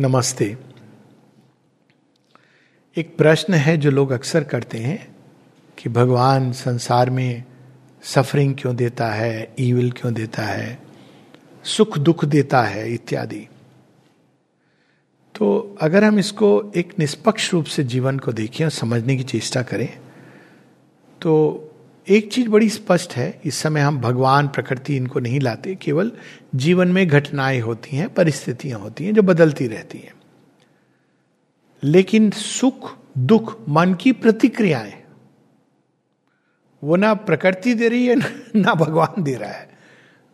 नमस्ते। एक प्रश्न है जो लोग अक्सर करते हैं कि भगवान संसार में सफरिंग क्यों देता है ईविल क्यों देता है, सुख दुख देता है इत्यादि। तो अगर हम इसको एक निष्पक्ष रूप से जीवन को देखें और समझने की चेष्टा करें तो एक चीज़ बड़ी स्पष्ट है, इस समय हम भगवान प्रकृति इनको नहीं लाते, केवल जीवन में घटनाएँ होती हैं, परिस्थितियाँ होती हैं जो बदलती रहती हैं। लेकिन सुख, दुख, मन की प्रतिक्रियाएँ, वो ना प्रकृति दे रही है, ना भगवान दे रहा है।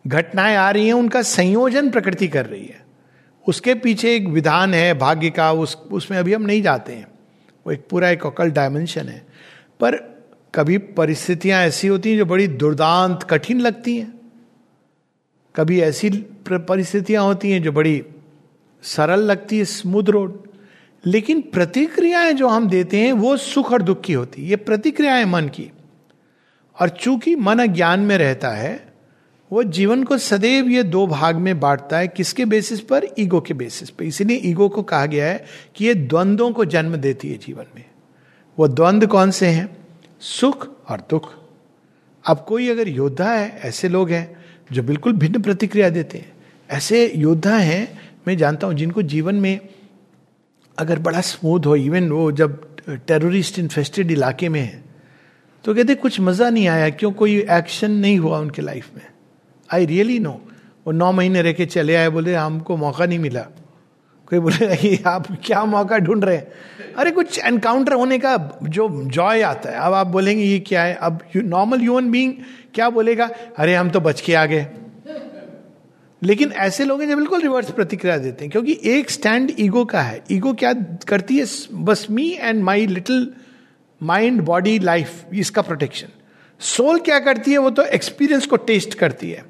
घटनाएँ आ रही हैं, उनका संयोजन प्रकृति कर रही है। उसके पीछे एक विधान है, भाग्य का, उस, उसमें अभी हम नहीं जाते हैं। वो एक पूरा एक अकल डायमेंशन है। पर कभी परिस्थितियाँ ऐसी होती हैं जो बड़ी दुर्दांत, कठिन लगती हैं। कभी ऐसी परिस्थितियाँ होती हैं जो बड़ी सरल लगती है स्मूथ रोड। लेकिन प्रतिक्रियाएँ जो हम देते हैं, वो सुख और दुख की होती ये प्रतिक्रियाएँ मन की। और चूँकि मन ज्ञान में रहता है, वो जीवन को सदैव ये दो भाग में बांटता है, किसके बेसिस पर? ईगो के बेसिस पर इसीलिए ईगो को कहा गया है कि ये द्वंद्वों को जन्म देती है जीवन में। वो द्वंद्व कौन से हैं? सुख और दुख। अब कोई अगर योद्धा है, ऐसे लोग हैं जो बिल्कुल भिन्न प्रतिक्रिया देते हैं। ऐसे योद्धा हैं, मैं जानता हूँ, जिनको जीवन में अगर बड़ा स्मूथ हो इवन वो जब टेररिस्ट इन्फेस्टेड इलाके में है तो कहते कुछ मज़ा नहीं आया, क्यों कोई एक्शन नहीं हुआ उनके लाइफ में? आई रियली नो वो नौ महीने रह के चले आए, बोले, हमको मौका नहीं मिला। कोई बोले आप क्या मौका ढूंढ रहे हैं? अरे, कुछ एनकाउंटर होने का जो जॉय आता है। अब आप बोलेंगे, ये क्या है? अब नॉर्मल ह्यूमन बीइंग क्या बोलेगा? अरे, हम तो बच के आ गए। लेकिन ऐसे लोग हैं जो बिल्कुल रिवर्स प्रतिक्रिया देते हैं, क्योंकि एक स्टैंड ईगो का है। ईगो क्या करती है? बस me and my little mind body life इसका प्रोटेक्शन सोल क्या करती है? वो तो एक्सपीरियंस को टेस्ट करती है।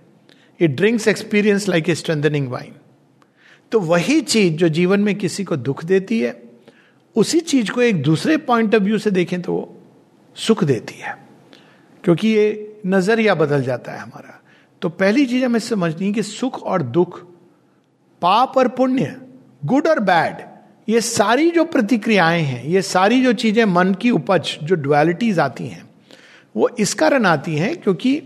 It drinks experience like a strengthening wine तो वही चीज़ जो जीवन में किसी को दुख देती है, उसी चीज़ को एक दूसरे पॉइंट ऑफ़ व्यू से देखें तो वो सुख देती है। क्योंकि ये नज़रिया बदल जाता है हमारा। तो पहली चीज़ हमें समझनी है कि सुख और दुख, पाप और पुण्य गुड और बैड ये सारी जो प्रतिक्रियाएँ हैं, ये सारी जो चीज़ें मन की उपज, जो डुअलिटीज आती हैं, वो इस कारण आती हैं क्योंकि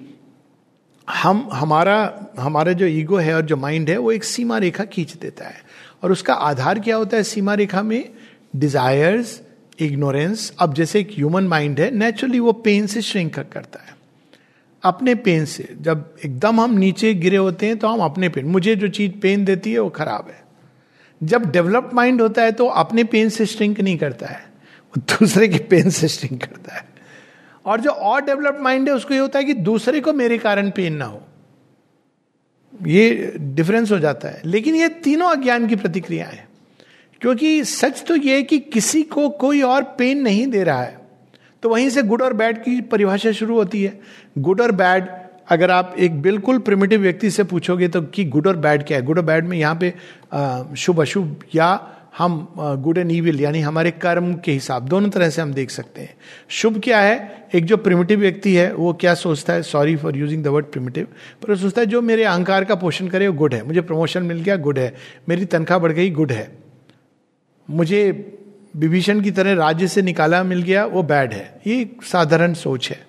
हम, हमारा हमारा जो ईगो है और जो माइंड है, वो एक सीमा रेखा खींच देता है। और उसका आधार क्या होता है सीमा रेखा में? डिजायर्स इग्नोरेंस अब जैसे एक ह्यूमन माइंड है नेचुरली वो पेन से श्रिंक करता है। अपने पेन से, जब एकदम हम नीचे गिरे होते हैं तो हम अपने पेन मुझे जो चीज़ पेन देती है, वो खराब है। जब डेवलप्ड माइंड होता है तो अपने पेन से श्रिंक नहीं करता है। वो दूसरे के पेन से श्रिंक करता है। और जो और डेवलप्ड माइंड है, उसको ये होता है कि दूसरे को मेरे कारण पेन ना हो। ये डिफरेंस हो जाता है। लेकिन ये तीनों अज्ञान की प्रतिक्रिया है। क्योंकि सच तो ये है कि किसी को कोई और पेन नहीं दे रहा है। तो वहीं से गुड और बैड की परिभाषा शुरू होती है। गुड और बैड अगर आप एक बिल्कुल प्रिमिटिव व्यक्ति से पूछोगे तो कि गुड और बैड क्या है? गुड और बैड में यहाँ पे शुभ अशुभ या हम गुड एंड ईविल यानी हमारे कर्म के हिसाब, दोनों तरह से हम देख सकते हैं। शुभ क्या है? एक जो प्रिमिटिव व्यक्ति है, वो क्या सोचता है? Sorry for using the word primitive पर वो सोचता है, जो मेरे अहंकार का पोषण करे, वो गुड है। मुझे प्रमोशन मिल गया गुड है। मेरी तनख्वाह बढ़ गई गुड है। मुझे विभीषण की तरह राज्य से निकाला मिल गया, वो बैड है। ये साधारण सोच है।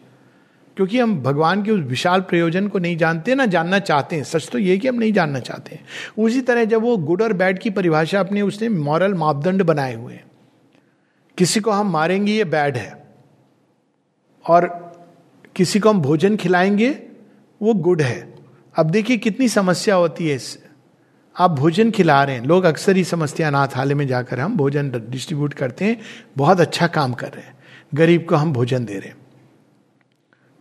क्योंकि हम भगवान के उस विशाल प्रयोजन को नहीं जानते, ना जानना चाहते हैं। सच तो ये कि हम नहीं जानना चाहते हैं। उसी तरह जब वो गुड और बैड की परिभाषा अपने उसने मॉरल मापदंड बनाए हुए किसी को हम मारेंगे, ये बैड है। और किसी को हम भोजन खिलाएँगे, वो गुड है। अब देखिए कितनी समस्या होती है इससे आप भोजन खिला रहे हैं। लोग अक्सर ही समझते हैं अनाथालय में जाकर हम भोजन डिस्ट्रीब्यूट करते हैं। बहुत अच्छा काम कर रहे हैं। गरीब को हम भोजन दे रहे हैं।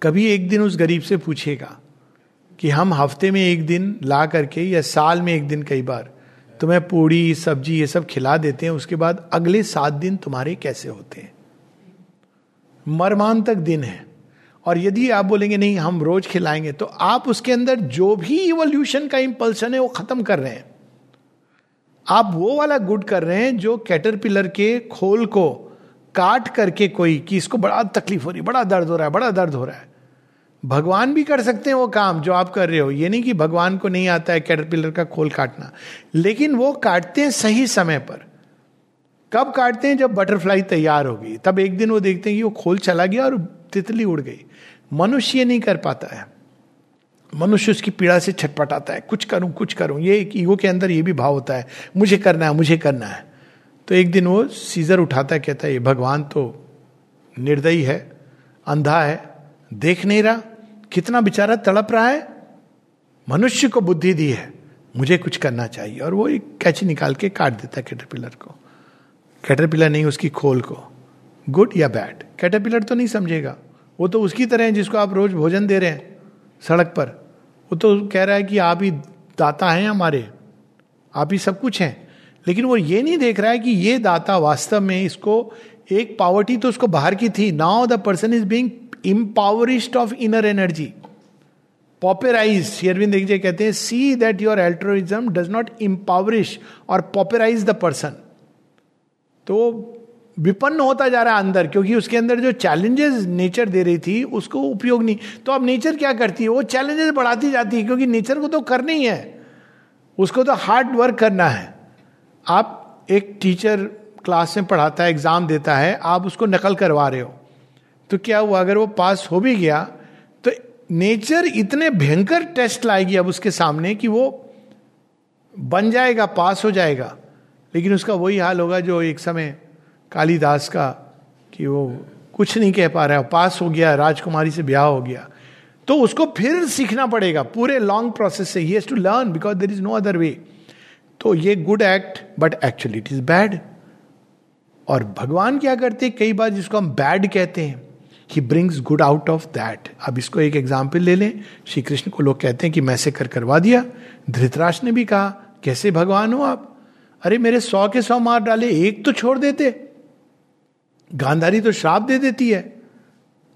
कभी एक दिन उस गरीब से पूछेगा कि हम हफ़्ते में एक दिन ला करके या साल में एक दिन कई बार तुम्हें पूड़ी, सब्ज़ी ये सब खिला देते हैं, उसके बाद अगले सात दिन तुम्हारे कैसे होते हैं? मरमान तक दिन है। और यदि आप बोलेंगे, नहीं, हम रोज खिलाएँगे तो आप उसके अंदर जो भी इवोल्यूशन का इंपल्सन है, वो खत्म कर रहे हैं। आप वो वाला गुड कर रहे हैं जो कैटरपिलर के खोल को काट करके कोई कि इसको बड़ा तकलीफ़ हो रही बड़ा दर्द हो रहा है, बड़ा दर्द हो रहा है। भगवान भी कर सकते हैं वो काम जो आप कर रहे हो। ये नहीं कि भगवान को नहीं आता है कैटरपिलर का खोल काटना। लेकिन वो काटते हैं सही समय पर। कब काटते हैं? जब बटरफ्लाई तैयार हो गई। तब एक दिन वो देखते हैं कि वो खोल चला गया और तितली उड़ गई। मनुष्य ये नहीं कर पाता है। मनुष्य उसकी पीड़ा से छटपटाता है। कुछ करूँ कुछ करूँ। ये ईगो के अंदर ये भी भाव होता है। मुझे करना है, मुझे करना है। तो एक दिन वो सीजर उठाता कहता है, ये भगवान तो निर्दयी है, अंधा है, देख नहीं रहा, कितना बेचारा तड़प रहा है, मनुष्य को बुद्धि दी है, मुझे कुछ करना चाहिए। और वो एक कैची निकाल के काट देता है कैटरपिलर को। कैटरपिलर नहीं, उसकी खोल को। गुड या बैड कैटरपिलर तो नहीं समझेगा। वो तो उसकी तरह है जिसको आप रोज भोजन दे रहे हैं, सड़क पर। वो तो कह रहा है कि आप ही दाता हैं हमारे, आप ही सब कुछ हैं। लेकिन वो ये नहीं देख रहा है कि ये दाता वास्तव में इसको, एक पावर्टी तो उसको बाहर की थी। Now the person is being impoverished of inner energy pauperize शेरविंद देखिए कहते हैं see that your altruism does not impoverish और पॉपराइज द पर्सन तो विपन्न होता जा रहा है अंदर, क्योंकि उसके अंदर जो चैलेंजेस नेचर दे रही थी, उसको उपयोग नहीं। तो अब नेचर क्या करती है? वो चैलेंजेस बढ़ाती जाती है, क्योंकि नेचर को तो करना ही है। उसको तो हार्ड वर्क करना है। आप एक टीचर क्लास में पढ़ाता है एग्ज़ाम देता है, आप उसको नकल करवा रहे हो। तो क्या हुआ? अगर वो पास हो भी गया तो नेचर इतने भयंकर टेस्ट लाएगी अब उसके सामने कि वो बन जाएगा पास हो जाएगा। लेकिन उसका वही हाल होगा जो एक समय कालीदास का, कि वो कुछ नहीं कह पा रहा है। पास हो गया, राजकुमारी से ब्याह हो गया। तो उसको फिर सीखना पड़ेगा, पूरे लॉन्ग प्रोसेस से। He has to learn because there is no other way तो ये good act but actually it is bad और भगवान क्या करते हैं? कई बार जिसको हम बैड कहते हैं he brings good out of that अब इसको एक एग्ज़ाम्पल ले लें। श्री कृष्ण को लोग कहते हैं कि मैसे कर करवा दिया। धृतराज ने भी कहा, कैसे भगवान हो आप? अरे मेरे सौ के सौ मार डाले, एक तो छोड़ देते। गांधारी तो श्राप दे देती है।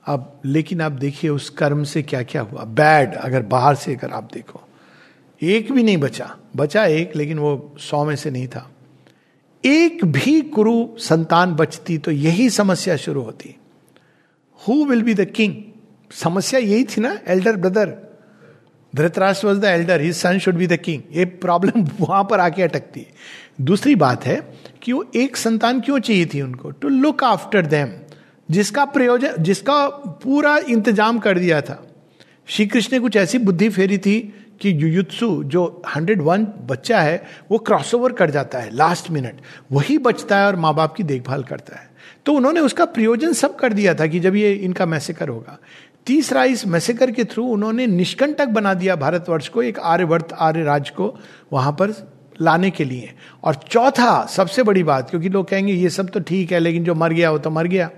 अब लेकिन आप देखिए उस कर्म से क्या क्या हुआ? बैड अगर बाहर से अगर आप देखो। एक भी नहीं बचा। बचा एक, लेकिन वो सौ में से नहीं था। एक भी कुरु संतान बचती तो यही समस्या शुरू होती। Who will be the king समस्या यही थी ना elder brother Dhritarashtra was the elder his son should be the king ये प्रॉब्लम वहाँ पर आके अटकती। है दूसरी बात है कि वो एक संतान क्यों चाहिए थी उनको? टू लुक आफ्टर देम जिसका प्रयोजन, जिसका पूरा इंतज़ाम कर दिया था। श्री कृष्ण ने कुछ ऐसी बुद्धि फेरी थी कि युयुत्सु जो हंड्रेड वन बच्चा है, वो क्रॉसओवर कर जाता है लास्ट मिनट वही बचता है और माँ बाप की देखभाल करता है। तो उन्होंने उसका प्रयोजन सब कर दिया था कि जब ये इनका मैसेकर होगा। तीसरा इस मैसेकर के थ्रू उन्होंने निष्कंटक बना दिया भारतवर्ष को, एक आर्यवर्त आर्य राज को वहाँ पर लाने के लिए। और चौथा, सबसे बड़ी बात, क्योंकि लोग कहेंगे, ये सब तो ठीक है, लेकिन जो मर गया, वो तो मर गया।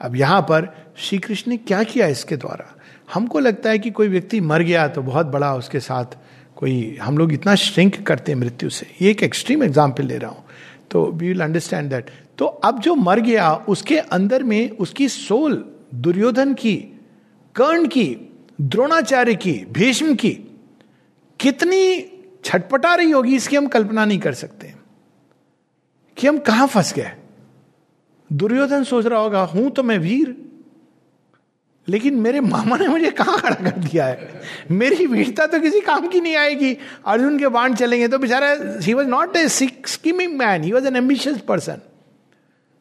अब यहाँ पर श्री कृष्ण ने क्या किया इसके द्वारा? हमको लगता है कि कोई व्यक्ति मर गया तो बहुत बड़ा उसके साथ कोई, हम लोग इतना श्रिंक करते हैं मृत्यु से। ये एक एक्सट्रीम एग्ज़ाम्पल ले रहा हूँ। तो वी विल अंडरस्टैंड दैट तो अब जो मर गया, उसके अंदर में उसकी सोल दुर्योधन की, कर्ण की, द्रोणाचार्य की, भीष्म की, कितनी छटपटा रही होगी इसकी हम कल्पना नहीं कर सकते। कि हम कहाँ फंस गए? दुर्योधन सोच रहा होगा, हूँ तो मैं वीर लेकिन मेरे मामा ने मुझे कहाँ खड़ा कर दिया है? मेरी वीरता तो किसी काम की नहीं आएगी। अर्जुन के बाण चलेंगे तो बेचारा he was not a scheming man he was an ambitious person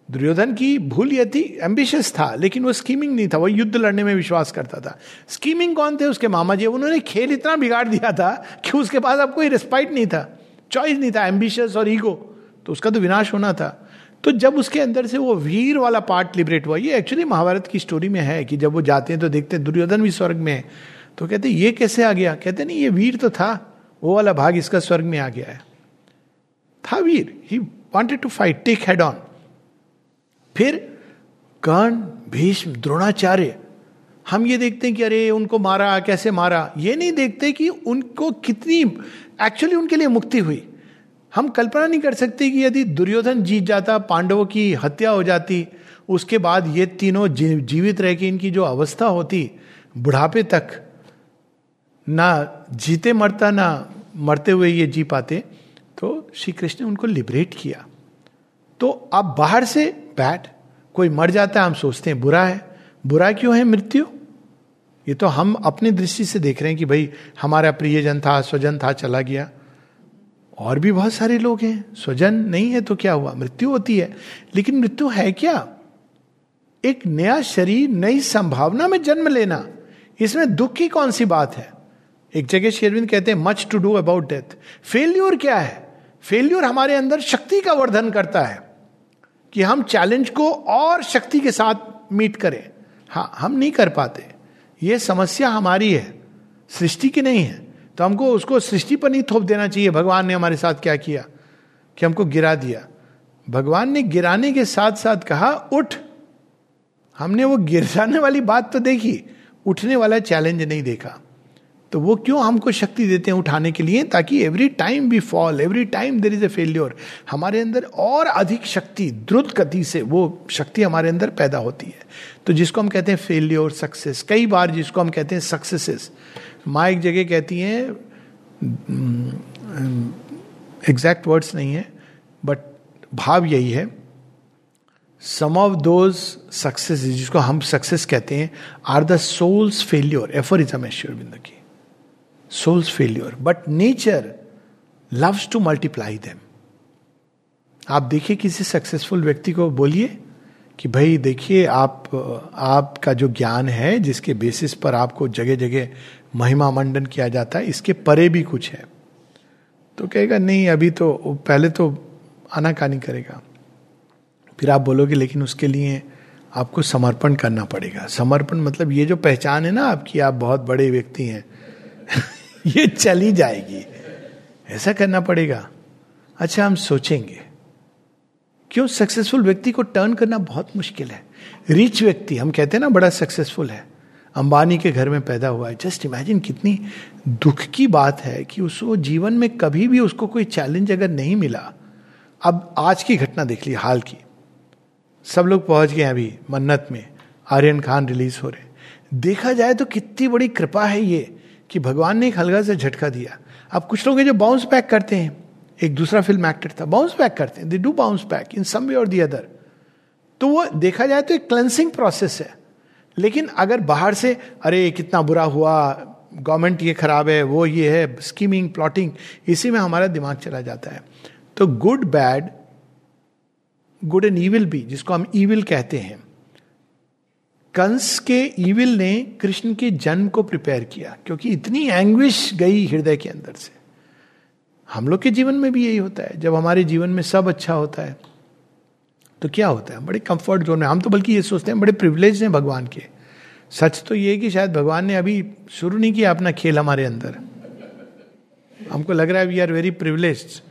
Duryodhana की भूल यह थी एम्बिशियस था, लेकिन वो स्कीमिंग नहीं था, वो युद्ध लड़ने में विश्वास करता था। स्कीमिंग कौन थे उसके मामा जी? उन्होंने खेल इतना बिगाड़ दिया था कि उसके पास अब कोई रिस्पाइट नहीं था। चॉइस नहीं था एम्बिशियस और ईगो तो उसका तो विनाश होना था। तो जब उसके अंदर से वो वीर वाला पार्ट लिबरेट हुआ, ये एक्चुअली महाभारत की स्टोरी में है कि जब वो जाते हैं तो देखते हैं दुर्योधन भी स्वर्ग में है। तो कहते ये कैसे आ गया? कहते नहीं, ये वीर तो था, वो वाला भाग इसका स्वर्ग में आ गया है। था वीर he wanted to fight take head on फिर कर्ण, भीष्म, द्रोणाचार्य, हम ये देखते हैं कि अरे, उनको मारा, कैसे मारा? ये नहीं देखते कि उनको कितनी एक्चुअली उनके लिए मुक्ति हुई। हम कल्पना नहीं कर सकते कि यदि दुर्योधन जीत जाता, पांडवों की हत्या हो जाती, उसके बाद ये तीनों जीवित रह के इनकी जो अवस्था होती, बुढ़ापे तक, ना जीते मरता, ना मरते हुए ये जी पाते तो श्री कृष्ण ने उनको लिबरेट किया। तो अब बाहर से बैड कोई मर जाता है, हम सोचते हैं, बुरा है। बुरा क्यों है मृत्यु? ये तो हम अपनी दृष्टि से देख रहे हैं कि भाई, हमारा प्रियजन था, स्वजन था, चला गया। और भी बहुत सारे लोग हैं। स्वजन नहीं है तो क्या हुआ? मृत्यु होती है। लेकिन मृत्यु है क्या? एक नया शरीर, नई संभावना में जन्म लेना। इसमें दुख की कौन सी बात है? एक जगह शेरविंद कहते हैं much to do about death failure क्या है? फेल्यूर हमारे अंदर शक्ति का वर्धन करता है कि हम चैलेंज को और शक्ति के साथ मीट करें। हाँ हम नहीं कर पाते। ये समस्या हमारी है। सृष्टि की नहीं है। तो हमको उसको सृष्टि पर नहीं थोप देना चाहिए, भगवान ने हमारे साथ क्या किया? कि हमको गिरा दिया। भगवान ने गिराने के साथ साथ कहा, उठ। हमने वो गिराने वाली बात तो देखी, उठने वाला चैलेंज नहीं देखा। तो वो क्यों हमको शक्ति देते हैं उठाने के लिए? ताकि every time we fall every time there is a failure हमारे अंदर और अधिक शक्ति, द्रुत गति से वो शक्ति हमारे अंदर पैदा होती है। तो जिसको हम कहते हैं फेल्योर सक्सेस कई बार जिसको हम कहते हैं सक्सेसेस माँ एक जगह कहती हैं एग्जैक्ट वर्ड्स नहीं है बट भाव यही है सम ऑफ़ दोज सक्सेस जिसको हम सक्सेस कहते हैं are the souls failure aphorism है की। Souls failure but nature loves to multiply them आप देखिए किसी सक्सेसफुल व्यक्ति को बोलिए कि भाई देखिए आप, आपका जो ज्ञान है, जिसके बेसिस पर आपको जगह जगह महिमा मंडन किया जाता है, इसके परे भी कुछ है। तो कहेगा, नहीं, अभी तो पहले तो आनाकानी करेगा। फिर आप बोलोगे, लेकिन उसके लिए आपको समर्पण करना पड़ेगा। समर्पण मतलब ये जो पहचान है ना आपकी, आप बहुत बड़े व्यक्ति हैं। ये चली जाएगी। ऐसा करना पड़ेगा। अच्छा हम सोचेंगे। क्यों? सक्सेसफुल व्यक्ति को टर्न करना बहुत मुश्किल है। रिच व्यक्ति, हम कहते हैं ना, बड़ा सक्सेसफुल है। अंबानी के घर में पैदा हुआ है। जस्ट इमेजिन कितनी दुख की बात है कि उसको जीवन में कभी भी उसको कोई चैलेंज अगर नहीं मिला। अब आज की घटना देख ली, हाल की। सब लोग पहुँच गए अभी मन्नत में। आर्यन खान रिलीज़ हो रहे देखा जाए तो कितनी बड़ी कृपा है ये कि भगवान ने एक हल्का से झटका दिया। अब कुछ लोग जो बाउंस बैक करते हैं। एक दूसरा फ़िल्म एक्टर था बाउंस बैक करते हैं। They do bounce back in some way और दी अदर तो वो देखा जाए तो एक क्लेंसिंग प्रोसेस है। लेकिन अगर बाहर से, अरे, कितना बुरा हुआ गवर्नमेंट ये खराब है, वो ये है स्कीमिंग प्लॉटिंग इसी में हमारा दिमाग चला जाता है। तो good bad good and evil भी, जिसको हम ईविल कहते हैं, कंस के ईविल ने कृष्ण के जन्म को प्रिपेयर किया, क्योंकि इतनी एंग्विश गई हृदय के अंदर से। हम लोग के जीवन में भी यही होता है, जब हमारे जीवन में सब अच्छा होता है तो क्या होता है? बड़े कंफर्ट जोन में, हम तो बल्कि ये सोचते हैं, बड़े प्रिविलेज हैं भगवान के। सच तो ये कि शायद भगवान ने अभी शुरू नहीं किया अपना खेल हमारे अंदर। हमको लग रहा है we are very privilege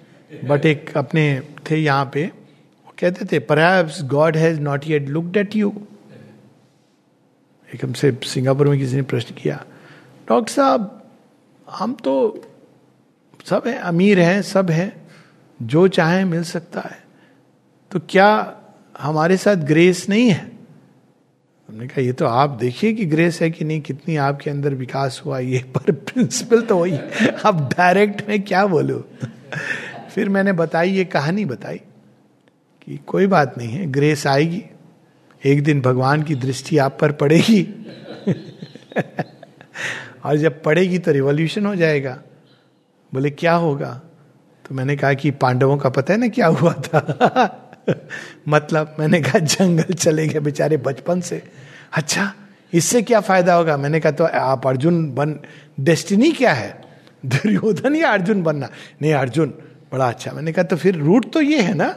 but एक अपने थे यहाँ पे, वो कहते थे पर God has not yet looked at you एक हमसे सिंगापुर में किसी ने प्रश्न किया डॉक्टर साहब, हम तो सब हैं, अमीर हैं, सब हैं, जो चाहें मिल सकता है। तो क्या हमारे साथ ग्रेस नहीं है? हमने कहा, ये तो आप देखिए कि ग्रेस है कि नहीं, कितनी आपके अंदर विकास हुआ, ये पर प्रिंसिपल तो वही आप डायरेक्ट में क्या बोलो? फिर मैंने बताई, ये कहानी बताई कि कोई बात नहीं है ग्रेस आएगी। एक दिन भगवान की दृष्टि आप पर पड़ेगी। और जब पड़ेगी तो रिवॉल्यूशन हो जाएगा। बोले, क्या होगा? तो मैंने कहा कि पांडवों का पता है ना क्या हुआ था? मतलब मैंने कहा, जंगल चले गए बेचारे बचपन से। अच्छा इससे क्या फ़ायदा होगा? मैंने कहा तो आप अर्जुन बन, डेस्टिनी क्या है? दुर्योधन या अर्जुन बनना? नहीं, अर्जुन बड़ा अच्छा। मैंने कहा तो फिर रूट तो ये है ना?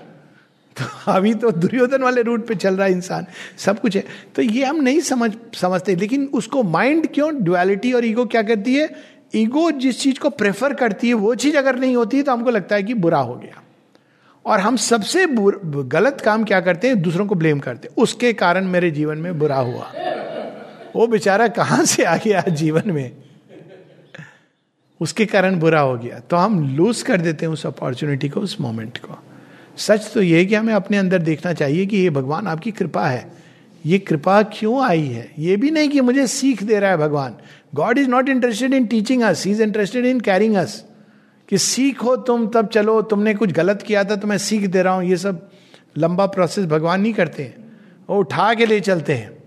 तो अभी तो दुर्योधन वाले रूट पे चल रहा है इंसान। सब कुछ है। तो ये हम नहीं समझ, समझते। लेकिन उसको माइंड क्यों? डुअलिटी और ईगो क्या करती है? ईगो जिस चीज़ को प्रेफर करती है, वो चीज़ अगर नहीं होती है तो हमको लगता है कि बुरा हो गया। और हम सबसे गलत काम क्या करते हैं? दूसरों को ब्लेम करते हैं। उसके कारण मेरे जीवन में बुरा हुआ। वो बेचारा कहाँ से आ गया जीवन में? उसके कारण बुरा हो गया। तो हम लूज कर देते हैं उस अपॉर्चुनिटी को, उस मोमेंट को। सच तो ये कि हमें अपने अंदर देखना चाहिए कि ये भगवान आपकी कृपा है। ये कृपा क्यों आई है? ये भी नहीं कि मुझे सीख दे रहा है भगवान। God is not interested in teaching us is interested in carrying us कि सीखो तुम, तब चलो, तुमने कुछ गलत किया था तो मैं सीख दे रहा हूँ। ये सब लंबा प्रोसेस भगवान नहीं करते हैं। वो उठा के ले चलते हैं।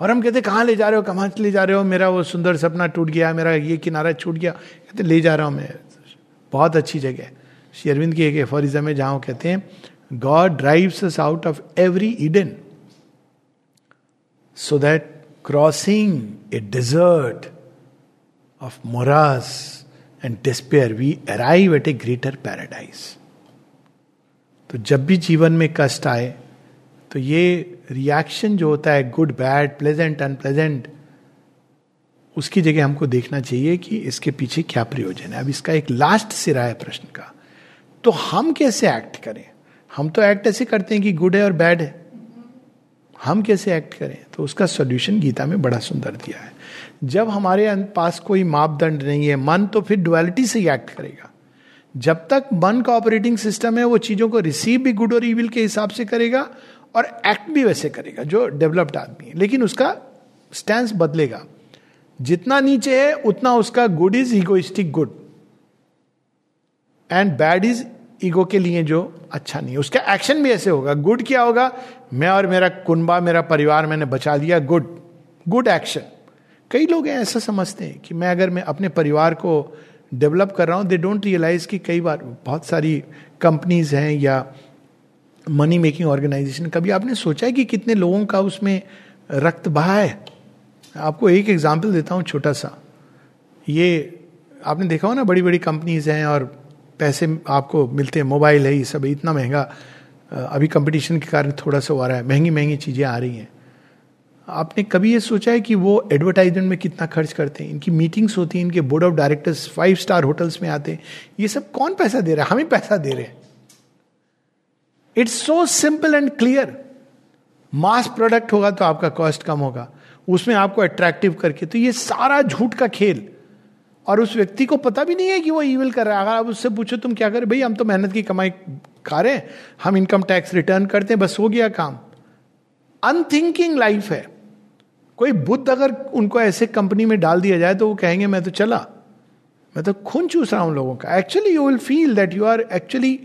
और हम कहते, कहाँ ले जा रहे हो? कहाँ ले जा रहे हो? मेरा वो सुंदर सपना टूट गया, मेरा ये किनारा छूट गया। कहते, ले जा रहा हूँ मैं। बहुत अच्छी जगह श्री अरविंद की एक एफोरिज्म है, जहाँ कहते हैं God drives us out of every Eden so that crossing a desert of morass and despair we arrive at a greater paradise तो जब भी जीवन में कष्ट आए तो ये रिएक्शन जो होता है गुड बैड प्लेजेंट अनप्लेजेंट उसकी जगह हमको देखना चाहिए कि इसके पीछे क्या प्रयोजन है। अब इसका एक लास्ट सिरा है प्रश्न का। तो हम कैसे एक्ट करें? हम तो एक्ट ऐसे करते हैं कि गुड है और बैड है। हम कैसे एक्ट करें? तो उसका सॉल्यूशन गीता में बड़ा सुंदर दिया है। जब हमारे पास कोई मापदंड नहीं है, मन तो फिर डुअलिटी से ही एक्ट करेगा। जब तक मन का ऑपरेटिंग सिस्टम है, वो चीज़ों को रिसीव भी गुड और इविल के हिसाब से करेगा और एक्ट भी वैसे करेगा, जो डेवलप्ड आदमी है। लेकिन उसका स्टैंड बदलेगा। जितना नीचे है, उतना उसका good is egoistic good and bad is ego के लिए जो अच्छा नहीं है। उसका एक्शन भी ऐसे होगा। गुड क्या होगा? मैं और मेरा कुनबा मेरा परिवार मैंने बचा लिया गुड गुड एक्शन कई लोग ऐसा समझते हैं कि मैं अगर मैं अपने परिवार को डेवलप कर रहा हूँ दे डोंट रियलाइज़ कि कई बार बहुत सारी कंपनीज़ हैं या मनी मेकिंग ऑर्गेनाइजेशन कभी आपने सोचा है कि कितने लोगों का उसमें रक्त बहा है? आपको एक एग्ज़ाम्पल देता हूँ छोटा सा। ये आपने देखा हो ना बड़ी बड़ी कंपनीज़ हैं और पैसे आपको मिलते हैं मोबाइल है ये सब, इतना महँगा अभी कंपटीशन के कारण थोड़ा सा हो रहा है महँगी महँगी चीज़ें आ रही हैं। आपने कभी ये सोचा है कि वो एडवर्टाइजमेंट में कितना खर्च करते हैं? इनकी मीटिंग्स होती हैं, इनके board of directors five star hotels में आते हैं। ये सब कौन पैसा दे रहा है? हम पैसा दे रहे हैं। It's so simple and clear mass product होगा तो आपका कॉस्ट कम होगा। उसमें आपको अट्रैक्टिव करके तो ये सारा झूठ का खेल। और उस व्यक्ति को पता भी नहीं है कि वो ईमेल कर रहा है। अगर आप उससे पूछो, तुम क्या करें भाई, हम तो मेहनत की कमाई खा रहे हैं। हम इनकम टैक्स रिटर्न करते हैं, बस हो गया काम। अनथिंकिंग लाइफ है। कोई बुद्ध अगर उनको ऐसे कंपनी में डाल दिया जाए तो वो कहेंगे, मैं तो चला। मैं तो खून चूस रहा हूँ लोगों का। Actually you will feel that you are actually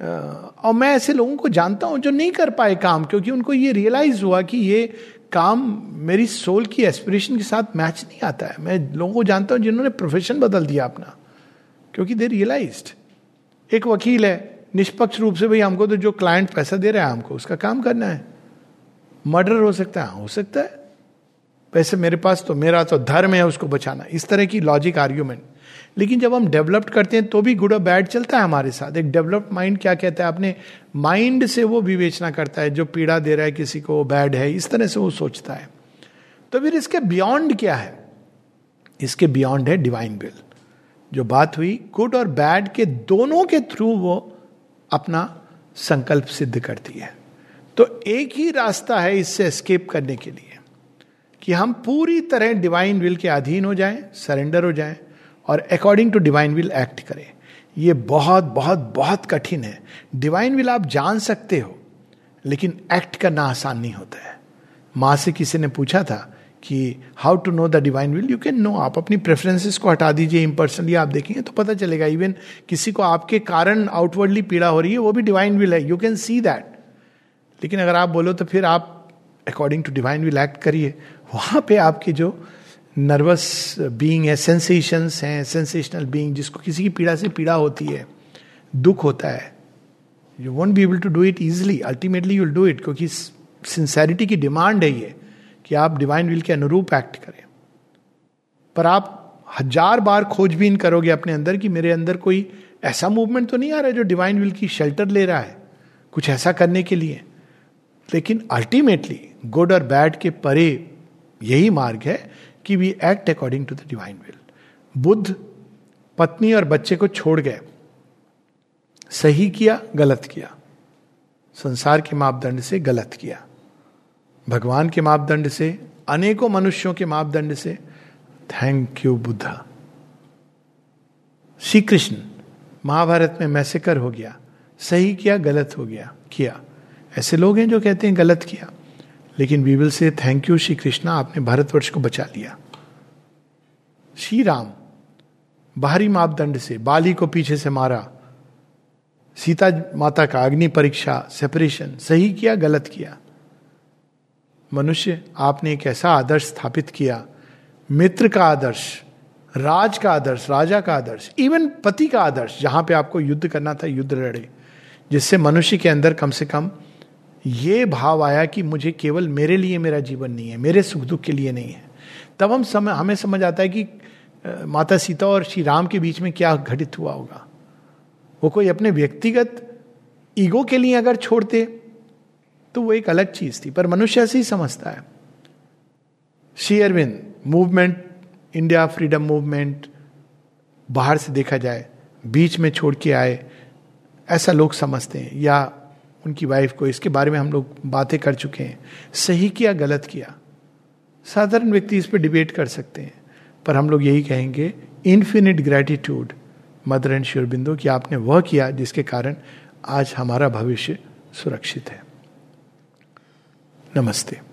और मैं ऐसे लोगों को जानता हूँ जो नहीं कर पाए काम, क्योंकि उनको ये रियलाइज़ हुआ कि ये काम मेरी सोल की एस्पिरेशन के साथ मैच नहीं आता है। मैं लोगों को जानता हूँ जिन्होंने प्रोफेशन बदल दिया अपना, क्योंकि दे रियलाइज़ एक वकील है, निष्पक्ष रूप से भाई, हमको तो जो क्लाइंट पैसा दे रहा है, हमको उसका काम करना है। मर्डर हो सकता है, हो सकता है। वैसे मेरे पास तो मेरा तो धर्म है, उसको बचाना। इस तरह की लॉजिक आर्ग्यूमेंट लेकिन जब हम डेवलप्ड करते हैं तो भी गुड और बैड चलता है हमारे साथ। एक डेवलप्ड माइंड क्या कहता है? अपने माइंड से वो विवेचना करता है, जो पीड़ा दे रहा है किसी को बैड है, इस तरह से वो सोचता है। तो फिर इसके बियॉन्ड क्या है? इसके बियॉन्ड है डिवाइन विल जो बात हुई गुड और बैड के दोनों के थ्रू वो अपना संकल्प सिद्ध करती है। तो एक ही रास्ता है इससे एस्केप करने के लिए। कि हम पूरी तरह डिवाइन विल के अधीन हो जाएँ सरेंडर हो जाएँ और according to divine will act करें। ये बहुत बहुत बहुत कठिन है। डिवाइन विल आप जान सकते हो, लेकिन एक्ट करना आसान नहीं होता है। माँ से किसी ने पूछा था कि how to know the divine will you can know आप अपनी प्रेफरेंसेस को हटा दीजिए इम्पर्सनली आप देखेंगे तो पता चलेगा। इवन किसी को आपके कारण आउटवर्डली पीड़ा हो रही है, वो भी डिवाइन विल है। यू कैन सी दैट लेकिन अगर आप बोलो तो फिर आप according to divine will act करिए। वहाँ पे आपके जो नर्वस बीइंग है सेंसेशंस हैं सेंसेशनल बीइंग जिसको किसी की पीड़ा से पीड़ा होती है, दुख होता है you won't be able to do it easily ultimately you'll do it क्योंकि सिंसेरिटी की डिमांड है ये कि आप डिवाइन विल के अनुरूप एक्ट करें। पर आप हज़ार बार खोजबीन करोगे अपने अंदर कि मेरे अंदर कोई ऐसा मूवमेंट तो नहीं आ रहा है जो डिवाइन विल की शेल्टर ले रहा है, कुछ ऐसा करने के लिए। लेकिन अल्टीमेटली गुड और बैड के परे यही मार्ग है कि we act according to the divine will Buddha पत्नी और बच्चे को छोड़ गए। सही किया, गलत किया। संसार के मापदंड से गलत किया। भगवान के मापदंड से, अनेकों मनुष्यों के मापदंड से। Thank you Buddha. Shri Krishna Mahabharata में मैसेकर हो गया। सही किया, गलत हो गया, किया। ऐसे लोग हैं जो कहते हैं गलत किया। लेकिन we will say thank you Shri Krishna आपने भारतवर्ष को बचा लिया। श्री राम बाहरी मापदंड से, बाली को पीछे से मारा, सीता माता का अग्नि परीक्षा सेपरेशन सही किया, गलत किया? मनुष्य, आपने एक ऐसा आदर्श स्थापित किया, मित्र का आदर्श, राज का आदर्श, राजा का आदर्श इवन पति का आदर्श, जहाँ पे आपको युद्ध करना था, युद्ध लड़े, जिससे मनुष्य के अंदर कम से कम ये भाव आया कि मुझे केवल मेरे लिए मेरा जीवन नहीं है, मेरे सुख दुख के लिए नहीं है। तब हम समय हमें समझ आता है कि माता सीता और श्री राम के बीच में क्या घटित हुआ होगा। वो कोई अपने व्यक्तिगत ईगो के लिए अगर छोड़ते तो वो एक अलग चीज़ थी, पर मनुष्य ऐसे ही समझता है। Shri Aurobindo, movement, India freedom movement, बाहर से देखा जाए, बीच में छोड़ के आए, ऐसा लोग समझते हैं, या उनकी वाइफ को, इसके बारे में हम लोग बातें कर चुके हैं। सही किया, गलत किया? साधारण व्यक्ति इस पर डिबेट कर सकते हैं, पर हम लोग यही कहेंगे infinite gratitude mother and Sri Aurobindo कि आपने वह किया जिसके कारण आज हमारा भविष्य सुरक्षित है। नमस्ते।